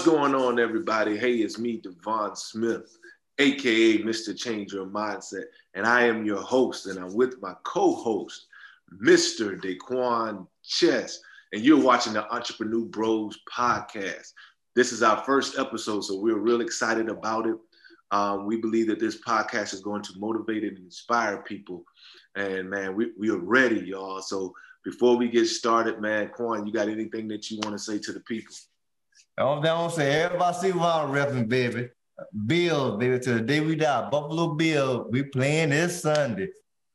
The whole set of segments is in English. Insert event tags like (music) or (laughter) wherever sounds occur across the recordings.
What's going on, everybody? Hey, it's me, Devon Smith, aka Mr. Change Your Mindset, and I am your host, and I'm with my co-host, Mr. Daquan Chess, and you're watching the Entrepreneur Bros podcast. This is our first episode, so we're real excited about it. Um, we believe that this podcast is going to motivate and inspire people, and man, we, we are ready, y'all. So before we get started, man, Quan, you got anything that you want to say to the people? I'm down say everybody see what I'm repping, baby. Bill, baby, to the day we die. Buffalo Bill, we playing this Sunday.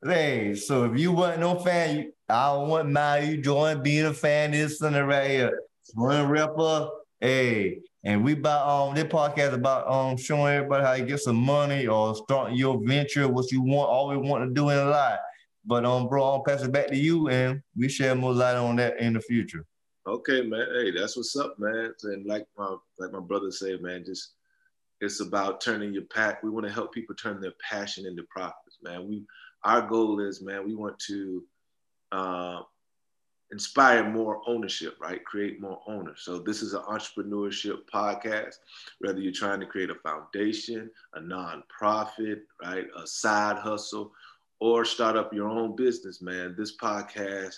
Hey, so if you wasn't no fan, I want my you join being a fan this Sunday right here. One rapper, hey, and we about um this podcast about um showing everybody how you get some money or start your venture, what you want, always want to do in life. But um, bro, I'll pass it back to you, and we share more light on that in the future. Okay, man. Hey, that's what's up, man. And like my like my brother said, man, just it's about turning your pack. We want to help people turn their passion into profits, man. We our goal is, man, we want to uh, inspire more ownership, right? Create more owners. So this is an entrepreneurship podcast. Whether you're trying to create a foundation, a nonprofit, right, a side hustle, or start up your own business, man. This podcast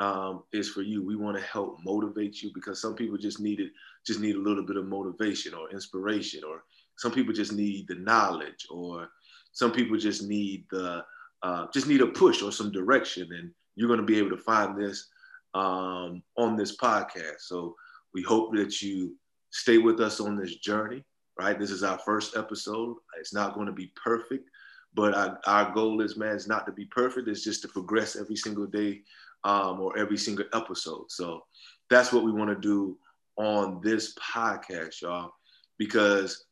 um, is for you. We want to help motivate you because some people just need it, just need a little bit of motivation or inspiration, or some people just need the knowledge, or some people just need the uh, just need a push or some direction. And you're going to be able to find this um, on this podcast. So we hope that you stay with us on this journey. Right, this is our first episode. It's not going to be perfect, but our, our goal is, man, it's not to be perfect. It's just to progress every single day um, or every single episode. So that's what we want to do on this podcast, y'all, because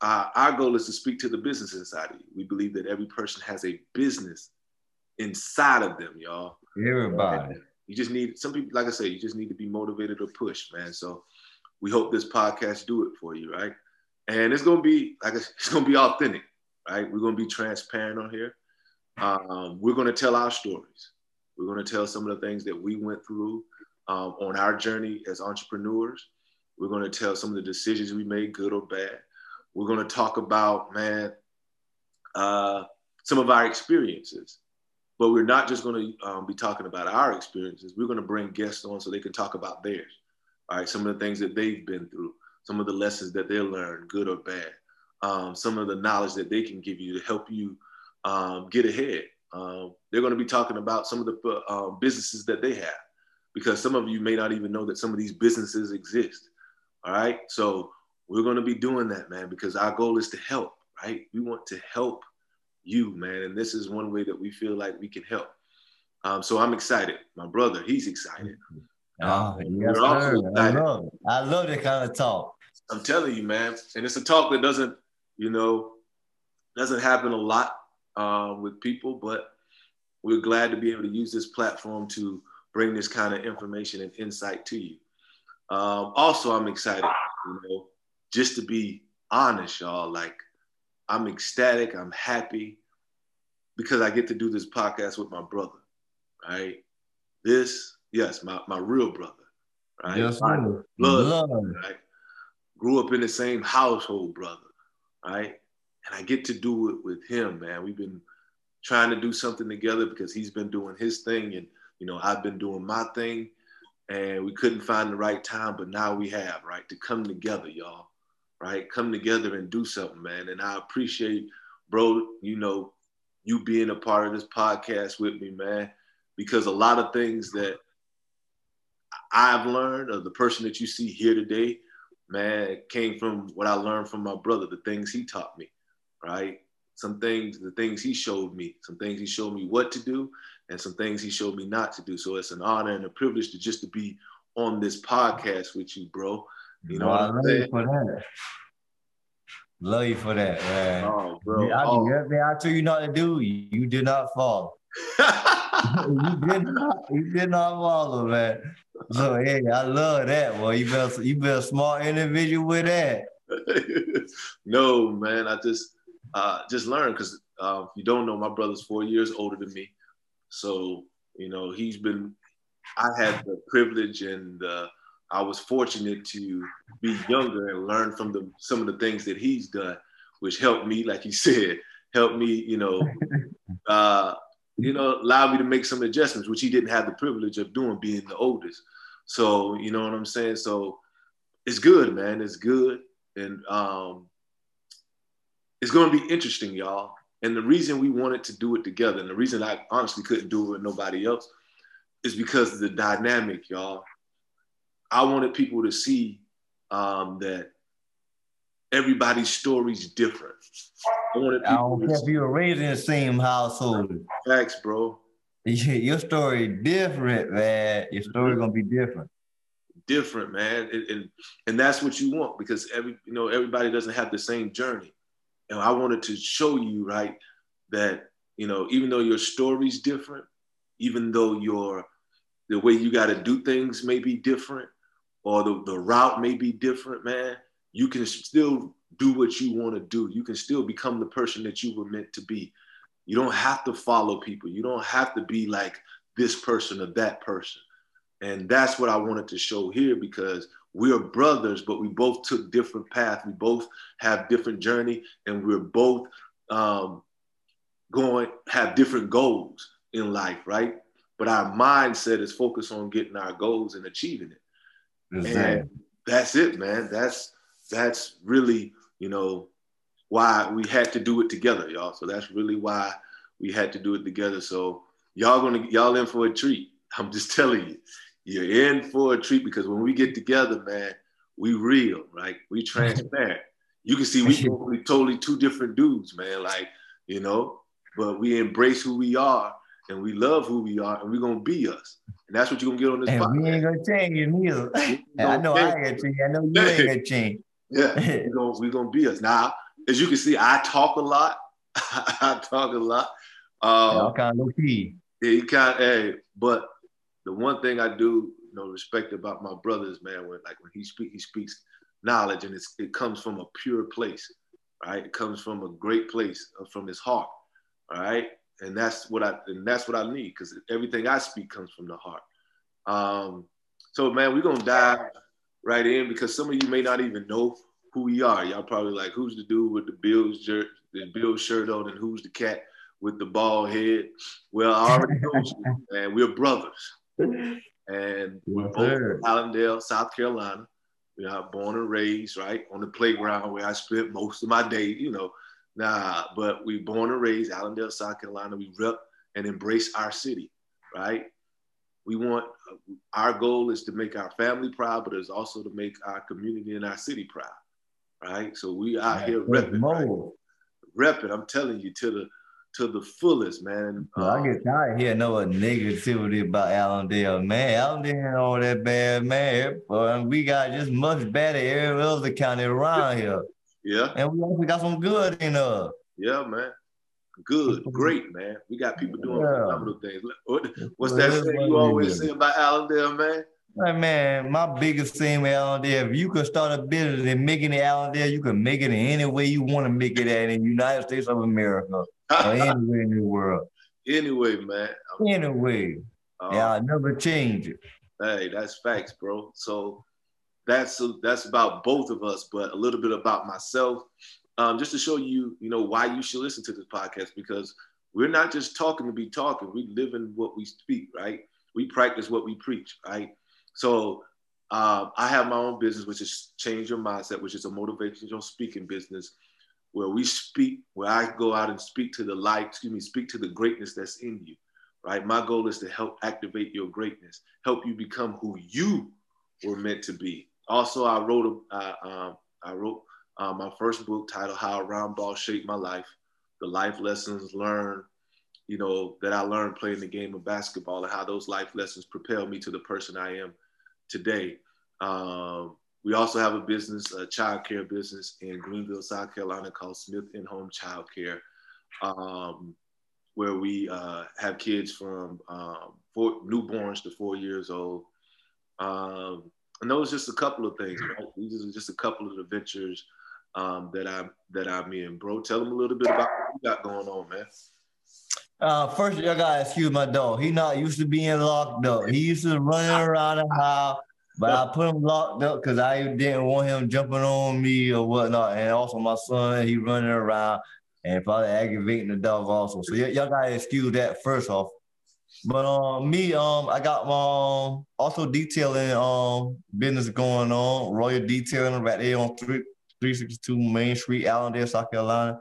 uh, our goal is to speak to the business inside of you. We believe that every person has a business inside of them, y'all. Everybody. You just need some people, like I say, you just need to be motivated or pushed, man. So we hope this podcast do it for you, right? And it's gonna be like it's gonna be authentic, right? We're gonna be transparent on here. Um, we're gonna tell our stories. We're going to tell some of the things that we went through um, on our journey as entrepreneurs. We're going to tell some of the decisions we made, good or bad. We're going to talk about, man, uh, some of our experiences. But we're not just going to um, be talking about our experiences. We're going to bring guests on so they can talk about theirs. All right, some of the things that they've been through, some of the lessons that they learned, good or bad, um, some of the knowledge that they can give you to help you um, get ahead um, they're going to be talking about some of the uh, businesses that they have because some of you may not even know that some of these businesses exist. All right. So we're going to be doing that, man, because our goal is to help, right? We want to help you, man. And this is one way that we feel like we can help. Um, so I'm excited. My brother, he's excited. Oh, (laughs) yes, sir. I love, I love that kind of talk. I'm telling you, man. And it's a talk that doesn't, you know, doesn't happen a lot uh, with people, but we're glad to be able to use this platform to bring this kind of information and insight to you. Um, also, I'm excited, you know, just to be honest, y'all. Like, I'm ecstatic, I'm happy because I get to do this podcast with my brother, right? This, yes, my, my real brother, right? Yes, Blood, blood, right? Grew up in the same household, brother, right? And I get to do it with him, man. We've been trying to do something together because he's been doing his thing and you know I've been doing my thing. And we couldn't find the right time but now we have right to come together y'all right? Come together and do something man. And I appreciate bro you know you being a part of this podcast with me man because a lot of things that I've learned of the person that you see here today man came from what I learned from my brother the things he taught me right? Some things, the things he showed me, some things he showed me what to do, and some things he showed me not to do. So it's an honor and a privilege to just to be on this podcast with you, bro. You know, what I'm saying? For that. Love you for that, man. Oh, bro. I, oh. Everything I told you not to do, you did not fall. (laughs) you did not, you did not follow, man. So hey, I love that. Well, you been you been a smart individual with that. (laughs) no, man. I just uh, just learn because uh, you don't know, my brother's four years older than me. So, you know, he's been, I had the privilege and the I was fortunate to be younger and learn from the, some of the things that he's done, which helped me, like you (laughs) said, helped me, you know, uh, you know, allow me to make some adjustments, which he didn't have the privilege of doing, being the oldest. So, you know what I'm saying? So it's good, man. It's good. And um, it's going to be interesting, y'all. And the reason we wanted to do it together, and the reason I honestly couldn't do it with nobody else, is because of the dynamic, y'all. I wanted people to see um, that everybody's story's different. I, wanted I don't care if you were raised in the same household. Facts, bro. (laughs) Your story different, man. Your story gonna be different. Different, man, and, and and that's what you want because every you know everybody doesn't have the same journey, and I wanted to show you right that you know even though your story's different, even though your the way you got to do things may be different, or the, the route may be different, man, you can still do what you want to do. You can still become the person that you were meant to be. You don't have to follow people. You don't have to be like this person or that person. And that's what I wanted to show here because we're brothers, but we both took different paths. We both have different journey, and we're both um, going have different goals in life, right? But our mindset is focused on getting our goals and achieving it. Exactly. And that's it, man. That's that's really, you know, why we had to do it together, y'all. So that's really why we had to do it together. So y'all gonna y'all in for a treat. I'm just telling you, you're in for a treat because when we get together, man, we real, right? We transparent. (laughs) you can see we totally two different dudes, man. Like, you know, but we embrace who we are and we love who we are and we're gonna be us. And that's what you're gonna get on this and podcast. We ain't gonna change you neither. (laughs) I know I ain't gonna change. I know you ain't gonna change. Yeah, we're gonna, we gonna be us. Now, as you can see, I talk a lot. (laughs) I talk a lot. Um, yeah, kind of low key. Yeah, he kind of, hey, but the one thing I do, you know, respect about my brothers, man, when like when he speak, he speaks knowledge, and it's, it comes from a pure place, right? It comes from a great place, uh, from his heart, all right and that's what I and that's what I need because everything I speak comes from the heart. Um, so man, we're gonna dive right in because some of you may not even know who we are. Y'all probably like, who's the dude with the Bills shirt, the Bills shirt on, and who's the cat with the bald head? Well, I already know, man. We're brothers, and we're both from Allendale, South Carolina. We are born and raised right on the playground where I spent most of my day, you know, Nah, but we born and raised Allendale, South Carolina. We rep and embrace our city, right? We want our goal is to make our family proud, but it's also to make our community and our city proud, right? So we out yeah, here repping, right? repping. I'm telling you to the to the fullest, man. Well, um, I get tired hearing no negativity about Allendale, man. Allendale ain't all that bad, man. But we got just much better every other county around here. Yeah. And we also got some good in uh. Yeah, man. Good, great, man. We got people doing yeah. phenomenal things. what's that saying you always say about Allendale, man? Like, man, my biggest thing with Allendale, if you could start a business and make it in Allendale, you can make it in any way you want to make it at in the United States of America (laughs) anywhere in the world. Anyway, man. Anyway. Uh, yeah, I never change it. Hey, that's facts, bro. So that's that's about both of us, but a little bit about myself, um, just to show you, you know, why you should listen to this podcast because we're not just talking to be talking. We live in what we speak, right? We practice what we preach, right? So uh, I have my own business, which is Change Your Mindset, which is a motivational speaking business where we speak, where I go out and speak to the light, excuse me, speak to the greatness that's in you, right? My goal is to help activate your greatness, help you become who you were meant to be, also, I wrote a, uh, um, I wrote uh, my first book titled "How a Round Ball Shaped My Life." The life lessons learned, you know, that I learned playing the game of basketball, and how those life lessons propelled me to the person I am today. Um, we also have a business, a child care business in Greenville, South Carolina, called Smith in Home Child Care, um, where we uh, have kids from um, four, newborns to four years old. Um, and those just a couple of things. Right? These are just a couple of the ventures um, that I'm that I'm in, bro. Tell them a little bit about what you got going on, man. Uh, first, I gotta excuse my dog. He not used to being locked up. He used to running around the house, But I put him locked up because I didn't want him jumping on me or whatnot. And also my son, he running around and probably aggravating the dog also. So y- y'all gotta excuse that first off. But um, me, um, I got my um, also detailing um business going on, Royal Detailing right there on three, 362 Main Street, Allendale, South Carolina.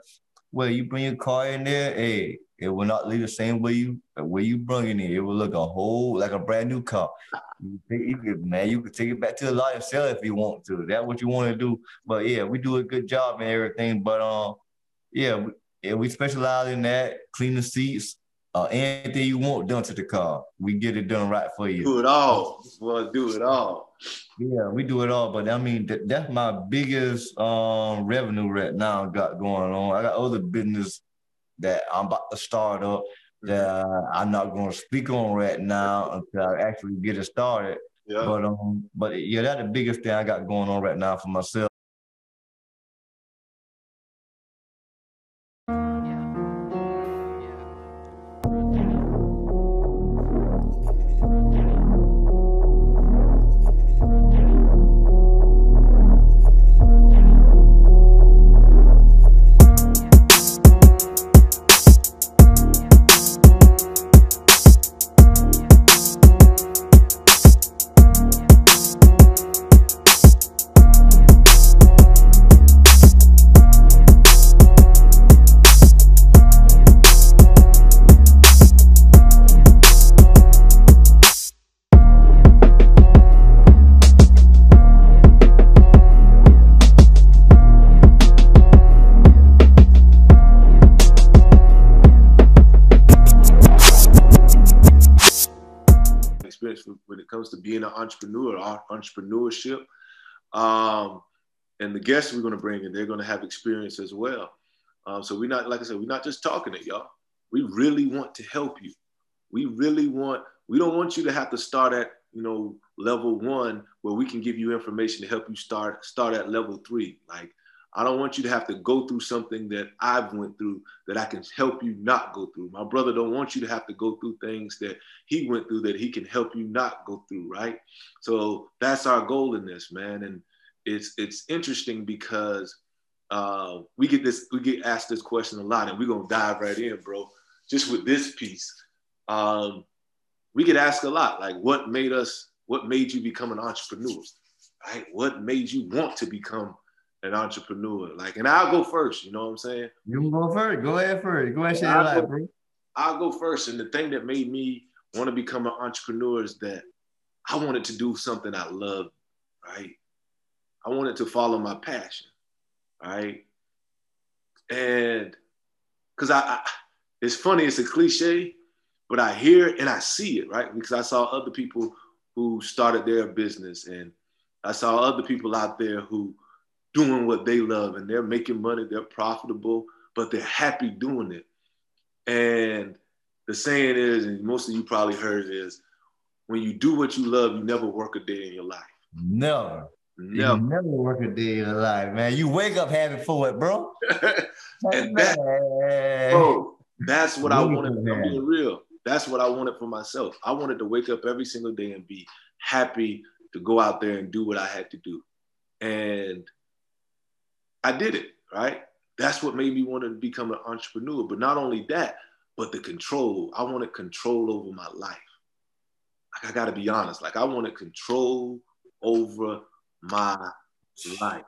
Where you bring your car in there, hey, it will not leave the same way you where you bring it in. It will look a whole like a brand new car. You, you could, man, you could take it back to the lot and sell it if you want to. That's what you want to do. But yeah, we do a good job and everything. But um, yeah, we, yeah, we specialize in that, clean the seats, uh, anything you want done to the car. We get it done right for you. Do it all. Well, do it all. Yeah, we do it all. But I mean, that, that's my biggest um revenue right now got going on. I got other business that I'm about to start up that uh, I'm not going to speak on right now until I actually get it started. Yeah. But um, but yeah, that's the biggest thing I got going on right now for myself. Entrepreneur, entrepreneurship. Um, and the guests we're going to bring in, they're going to have experience as well. Um, so we're not, like I said, we're not just talking it, y'all. We really want to help you. We really want, we don't want you to have to start at, you know, level one where we can give you information to help you start, start at level three. Like, I don't want you to have to go through something that I've went through that I can help you not go through. My brother don't want you to have to go through things that he went through that he can help you not go through, right? So that's our goal in this, man. And it's it's interesting because uh, we get this we get asked this question a lot, and we're gonna dive right in, bro. Just with this piece, um, we get asked a lot, like what made us, what made you become an entrepreneur, right? What made you want to become an entrepreneur? Like, and I'll go first. You know what I'm saying? You can go first. Go ahead first. Go ahead, share your I'll life, go- bro. I'll go first. And the thing that made me want to become an entrepreneur is that I wanted to do something I loved, right? I wanted to follow my passion, right? And because I, I, it's funny, it's a cliche, but I hear it and I see it, right? Because I saw other people who started their business and I saw other people out there who doing what they love and they're making money, they're profitable, but they're happy doing it. And the saying is, and most of you probably heard is, when you do what you love, you never work a day in your life. Never. Never. You never work a day in your life, man. You wake up happy for it, bro. (laughs) And that- Bro, that's what I wanted. I'm being real. That's what I wanted for myself. I wanted to wake up every single day and be happy to go out there and do what I had to do. And I did it, right? That's what made me want to become an entrepreneur. But not only that, but the control. I wanted control over my life. Like I gotta be honest. Like I wanted control over my life.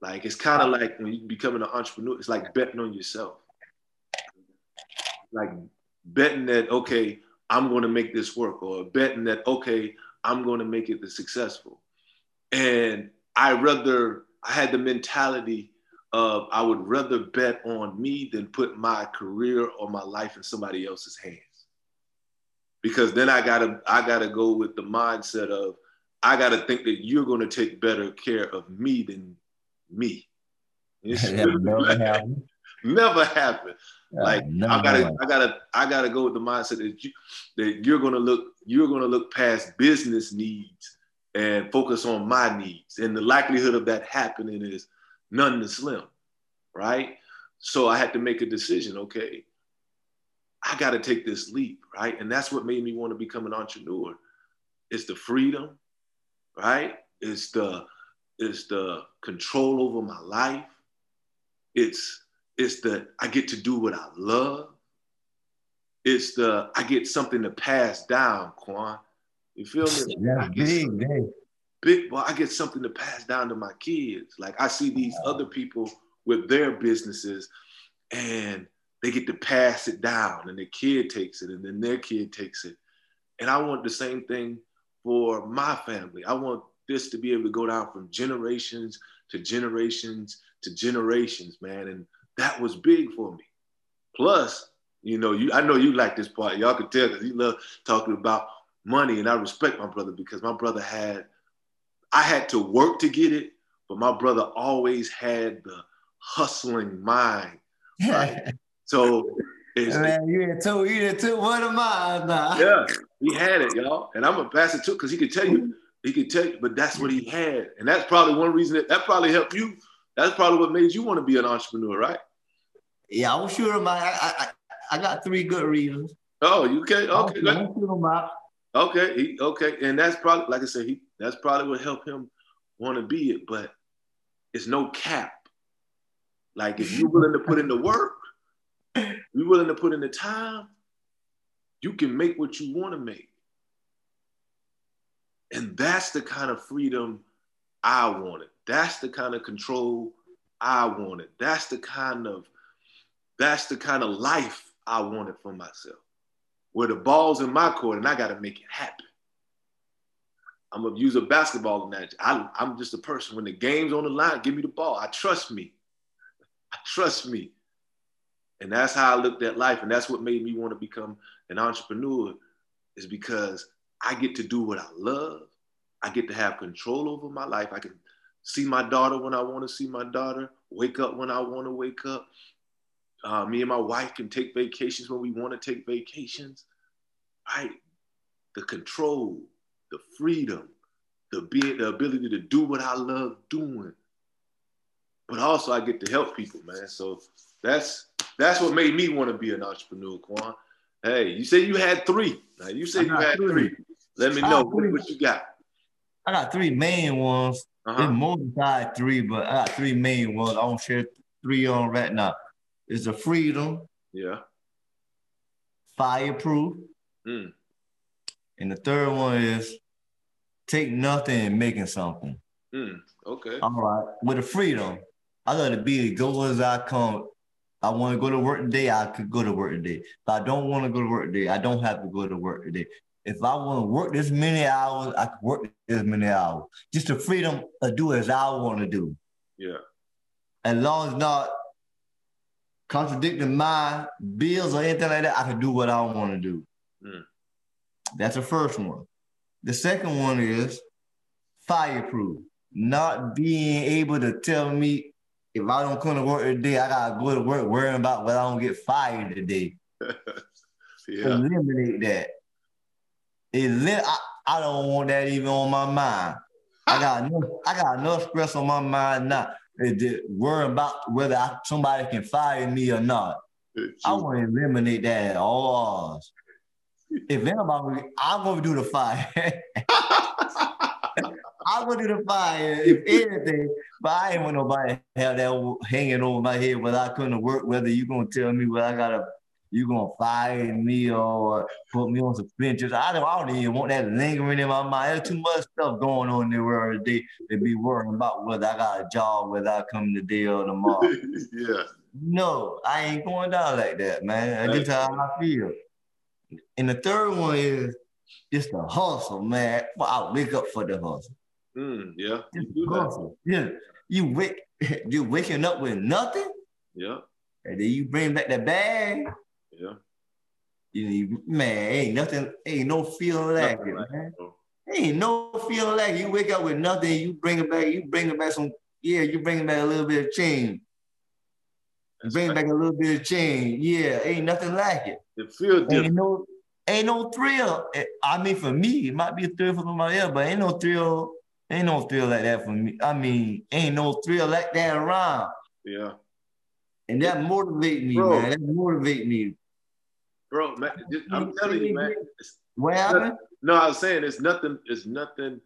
Like it's kind of like when you becoming an entrepreneur, it's like betting on yourself. Like betting that okay, I'm going to make this work, or betting that okay, I'm going to make it successful. And I rather I had the mentality of I would rather bet on me than put my career or my life in somebody else's hands. Because then I gotta I gotta go with the mindset of I gotta think that you're going to take better care of me than me. (laughs) (laughs) Never happened. never happen. Like I gotta, happened. I gotta, I gotta go with the mindset that you that you're gonna look, you're gonna look past business needs and focus on my needs. And the likelihood of that happening is none to slim, right? So I had to make a decision. Okay, I got to take this leap, right? And that's what made me want to become an entrepreneur. It's the freedom, right? It's the it's the control over my life. It's it's the I get to do what I love. It's the I get something to pass down, Quan. You feel me? Yeah, big, big. Big well, I get something to pass down to my kids. Like I see these other people with their businesses and they get to pass it down and the kid takes it and then their kid takes it. And I want the same thing for my family. I want this to be able to go down from generations to generations to generations, man. And that was big for me. Plus, you know, you I know you like this part. Y'all can tell because you love talking about money, and I respect my brother because my brother had I had to work to get it, but my brother always had the hustling mind. Right? (laughs) so it's, man, you didn't took you didn't took one of mine now. Yeah, he had it, y'all, and I'm gonna pass it to because he could tell you, he could tell you, but that's what he had, and that's probably one reason that that probably helped you. That's probably what made you want to be an entrepreneur, right? Yeah, I'm sure my I, I, I got three good reasons. Oh, you okay? Okay, okay. Okay, he, okay, and that's probably like I said, he that's probably what helped him want to be it. But it's no cap. Like if you're willing to put in the work, you're willing to put in the time, you can make what you want to make. And that's the kind of freedom I wanted. That's the kind of control I wanted. That's the kind of that's the kind of life I wanted for myself. Where the ball's in my court and I got to make it happen. I'm gonna use a basketball analogy. I, I'm just a person. When the game's on the line, give me the ball. I trust me. I trust me. And that's how I looked at life. And that's what made me want to become an entrepreneur, is because I get to do what I love. I get to have control over my life. I can see my daughter when I want to see my daughter, wake up when I want to wake up. Uh, me and my wife can take vacations when we want to take vacations, right? The control, the freedom, the being, the ability to do what I love doing. But also, I get to help people, man. So that's that's what made me want to be an entrepreneur, Quan. Hey, you say you had three. Now you say you had three. three. Let me know what, what, you got. I got three main ones. Uh-huh. There's more than three, but I got three main ones. I to share three on right now is the freedom. Yeah. Fireproof. Mm. And the third one is take nothing and making something. Mm. Okay. All right. With the freedom, I it be go as I come. I want to go to work today, I could go to work today. If I don't want to go to work today, I don't have to go to work today. If I want to work this many hours, I can work this many hours. Just the freedom to do as I want to do. Yeah. As long as not contradicting my bills or anything like that, I can do what I want to do. Mm. That's the first one. The second one is fireproof. Not being able to tell me if I don't come to work today, I gotta go to work worrying about whether I don't get fired today. (laughs) yeah. Eliminate that. Elim- I, I don't want that even on my mind. I (laughs) got enough, I got enough stress on my mind now worry about whether I, somebody can fire me or not. I want to eliminate that at all. odds. If anybody, I'm going to do the fire. I'm going to do the fire, if anything. But I ain't want nobody have that hanging over my head whether I couldn't work, whether you going to tell me whether I got to you gonna fire me or put me on suspension. I don't, I don't even want that lingering in my mind. There's too much stuff going on in the world today to be worrying about whether I got a job, whether I come today or tomorrow. (laughs) yeah. No, I ain't going down like that, man. That's how I feel. And the third one is just the hustle, man. Well, I wake up for the hustle. Mm, yeah. Just you hustle. Yeah. You wake (laughs) you waking up with nothing. Yeah. And then you bring back the bag. Yeah. You, man, ain't nothing, ain't no feeling like it, man. Ain't no feeling like it. You wake up with nothing, you bring it back, you bring it back some, yeah, you bring it back a little bit of change. That's bring right. back a little bit of change. Yeah, ain't nothing like it. It feels different. Ain't no, ain't no thrill. Eh, I mean, for me, it might be a thrill for somebody else, but ain't no thrill, ain't no thrill like that for me. I mean, ain't no thrill like that around. Yeah. And that motivate me, Bro. man. That motivate me bro. Man, just, I'm telling you, man. What happened? No, I was saying it's nothing. It's nothing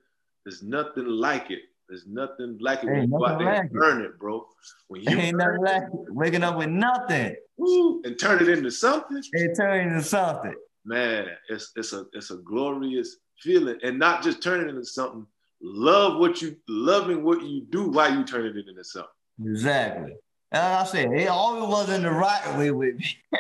there's nothing like it. There's nothing like it when you go out there like and it. earn it, bro. When you Ain't nothing like it, it. waking up with nothing woo, and turn it into something, and turn it into something. man, it's it's a it's a glorious feeling, and not just turning it into something. Love what you loving what you do while you turning it into something. Exactly. And like I said, it always wasn't the right way with me. (laughs)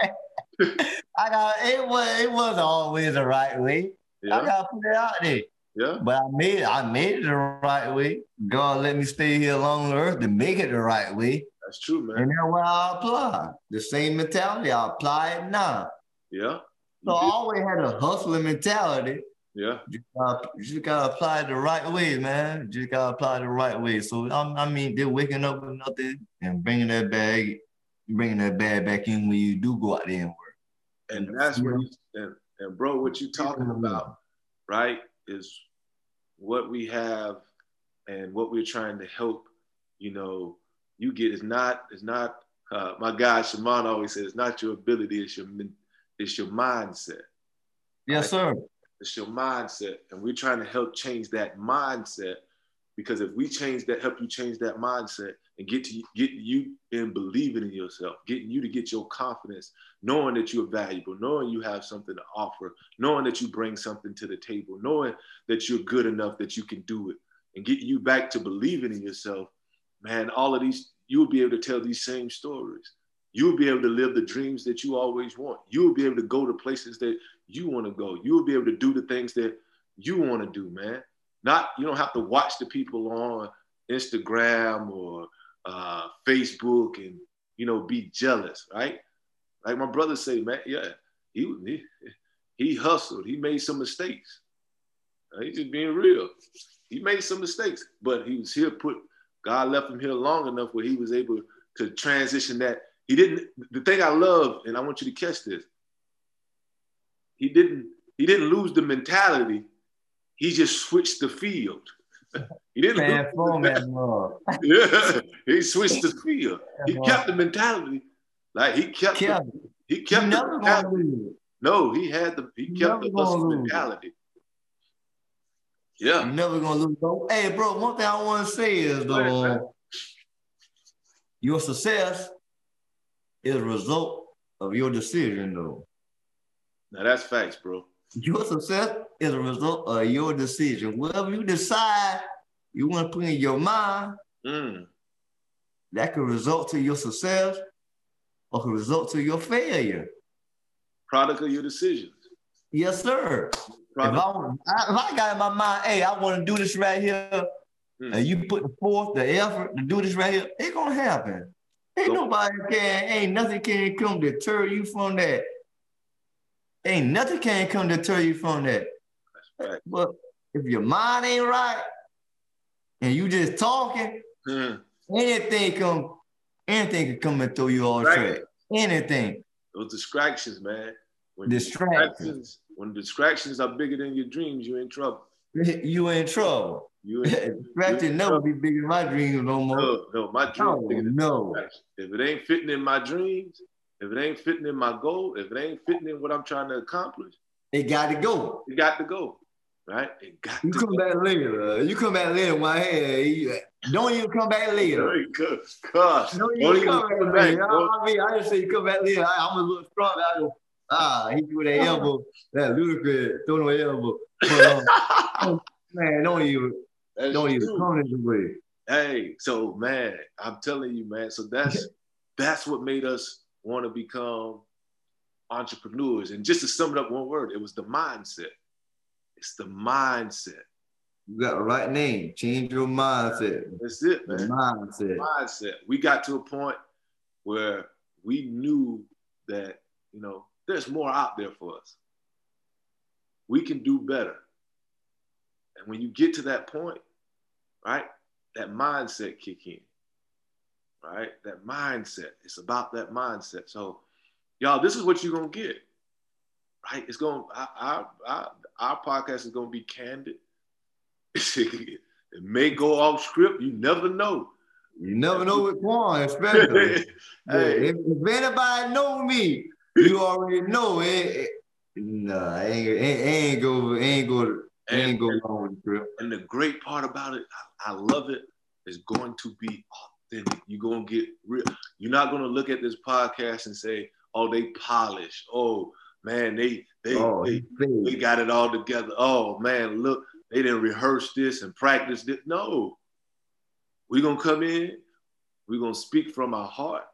I got it was it wasn't always the right way. I gotta put it out there. yeah, But I made I made it the right way. God let me stay here along the earth to make it the right way. that's true, man. And that's what I apply. The same mentality, I apply it now. Yeah, So I always had a hustling mentality. yeah, You gotta, you just gotta apply it the right way, man. You just gotta apply it the right way. So I'm, I mean, they're waking up with nothing and bringing that bag, bringing that bag back in when you do go out there and work. And that's what you and, and bro, what you're talking about, right, is what we have and what we're trying to help. You know, you get is not is not. Uh, my guy Shaman always says, it's not your ability, it's your it's your mindset. Yes, sir. It's your mindset. And we're trying to help change that mindset because if we change that, help you change that mindset and get to get you in believing in yourself, getting you to get your confidence, knowing that you're valuable, knowing you have something to offer, knowing that you bring something to the table, knowing that you're good enough that you can do it, and getting you back to believing in yourself, man, all of these, you'll be able to tell these same stories. You'll be able to live the dreams that you always want. You'll be able to go to places that you want to go. You'll be able to do the things that you want to do, man. Not you don't have to watch the people on Instagram or uh, Facebook and you know be jealous, right? Like my brother say, man, yeah, he he, he hustled. He made some mistakes. He's just being real. He made some mistakes, but he was here. Put God left him here long enough where he was able to transition that. He didn't. The thing I love, and I want you to catch this. He didn't. He didn't lose the mentality. He just switched the field. He didn't. lose the Transform that love. yeah, (laughs) he switched the field. He kept the mentality. Like he kept, the- he kept the mentality. No, he had the he kept the hustle mentality. Yeah. never gonna lose. Though. Hey, bro, one thing I want to say is though, your success is a result of your decision, though. Now that's facts, bro. Your success is a result of your decision. Whatever you decide you want to put in your mind, Mm. that could result to your success or could result to your failure. Product of your decisions. Yes, sir. If I, Product. I- if I got in my mind, hey, I want to do this right here, Mm. and you put forth, the effort to do this right here, it's gonna happen. Ain't nobody can, ain't nothing can come deter you from that. Ain't nothing can come to deter you from that. Right. But if your mind ain't right and you just talking, Mm. anything come, anything can come and throw you off track. Anything. Those distractions, man. When Distractions. when distractions are bigger than your dreams, you're in trouble. (laughs) You in trouble. You in, (laughs) Distraction never be bigger than my dreams no more. no, no, my dreams Oh, no. If it ain't fitting in my dreams, if it ain't fitting in my goal, if it ain't fitting in what I'm trying to accomplish, It got to go. it got to go. Right? It got You to come go. back later. You come back later. My head. Don't even come back later. Good. Gosh. Don't Don't even even come back later. back. I mean, I didn't say you come back later. I, I'm a little strong. I go, ah, he threw that elbow, that ludicrous, throw no elbow. But, (laughs) um, man, don't even, That's don't even true. come this way. Hey, so man, I'm telling you, man. So that's (laughs) that's what made us want to become entrepreneurs. And just to sum it up one word, it was the mindset. It's the mindset. You got the right name. Change your mindset. That's it, The man. mindset. Mindset. We got to a point where we knew that, you know, there's more out there for us. We can do better. And when you get to that point, right, that mindset kick in. Right? That mindset. It's about that mindset. So, y'all, this is what you're gonna get. Right? It's gonna our our, our, podcast is gonna be candid. (laughs) it may go off script. You never know. You never know with Quan, especially. (laughs) hey, if, if anybody know me, you already know it. it nah, it ain't, it ain't go, it ain't go, And, go wrong with the and the great part about it, I, I love it, is going to be authentic. You're gonna get real. You're not gonna look at this podcast and say, "Oh, they polished. Oh, man, they they oh, they, they got it all together. Oh man, look, they didn't rehearse this and practice this. No, we're gonna come in, we're gonna speak from our heart,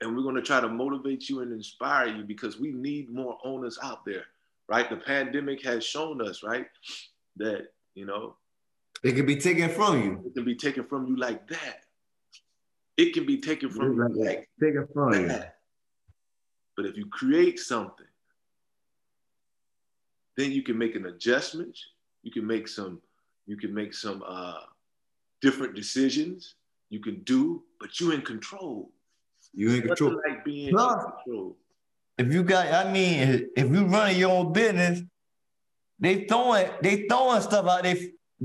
and we're gonna try to motivate you and inspire you because we need more owners out there, right? The pandemic has shown us, right, that you know it can be taken from you. It can be taken from you like that. It can be taken from you like, taken from you. But if you create something, then you can make an adjustment. You can make some. You can make some uh, different decisions. You can do, but you in control. You in control. Like being Plus, in control. If you got, I mean, if you running your own business, they throwing they throwing stuff out there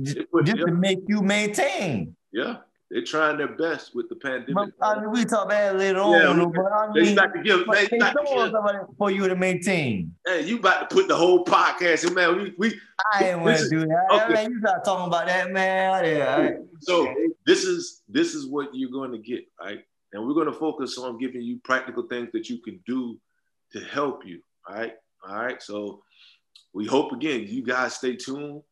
just, just to make you maintain. Yeah. They're trying their best with the pandemic. But, I mean, we talk about it later yeah, on, but I mean, they to give, they, they to for you to maintain. Hey, you about to put the whole podcast in, man. We, we I ain't want to do that. Okay. Man, you start talking about that, man. Yeah, right. So this is this is what you're going to get, right? And we're going to focus on giving you practical things that you can do to help you, all right? All right. So we hope again you guys stay tuned.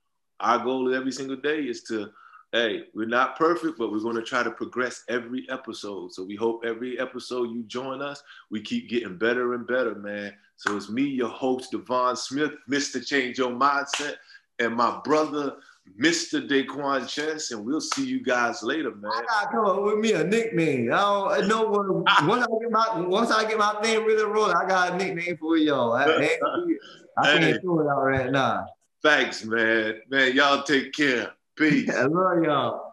Our goal every single day is to hey, we're not perfect, but we're going to try to progress every episode. So we hope every episode you join us, we keep getting better and better, man. So it's me, your host, Devon Smith, Mr. Change Your Mindset, and my brother, Mr. Daquan Chess, and we'll see you guys later, man. I gotta come up with me a nickname. I don't know when, (laughs) once I get my once I get my thing really rolling, I got a nickname for y'all. I, (laughs) I can't hey. do it out right now. Thanks, man. Man, y'all take care. Peace. I (laughs) love y'all.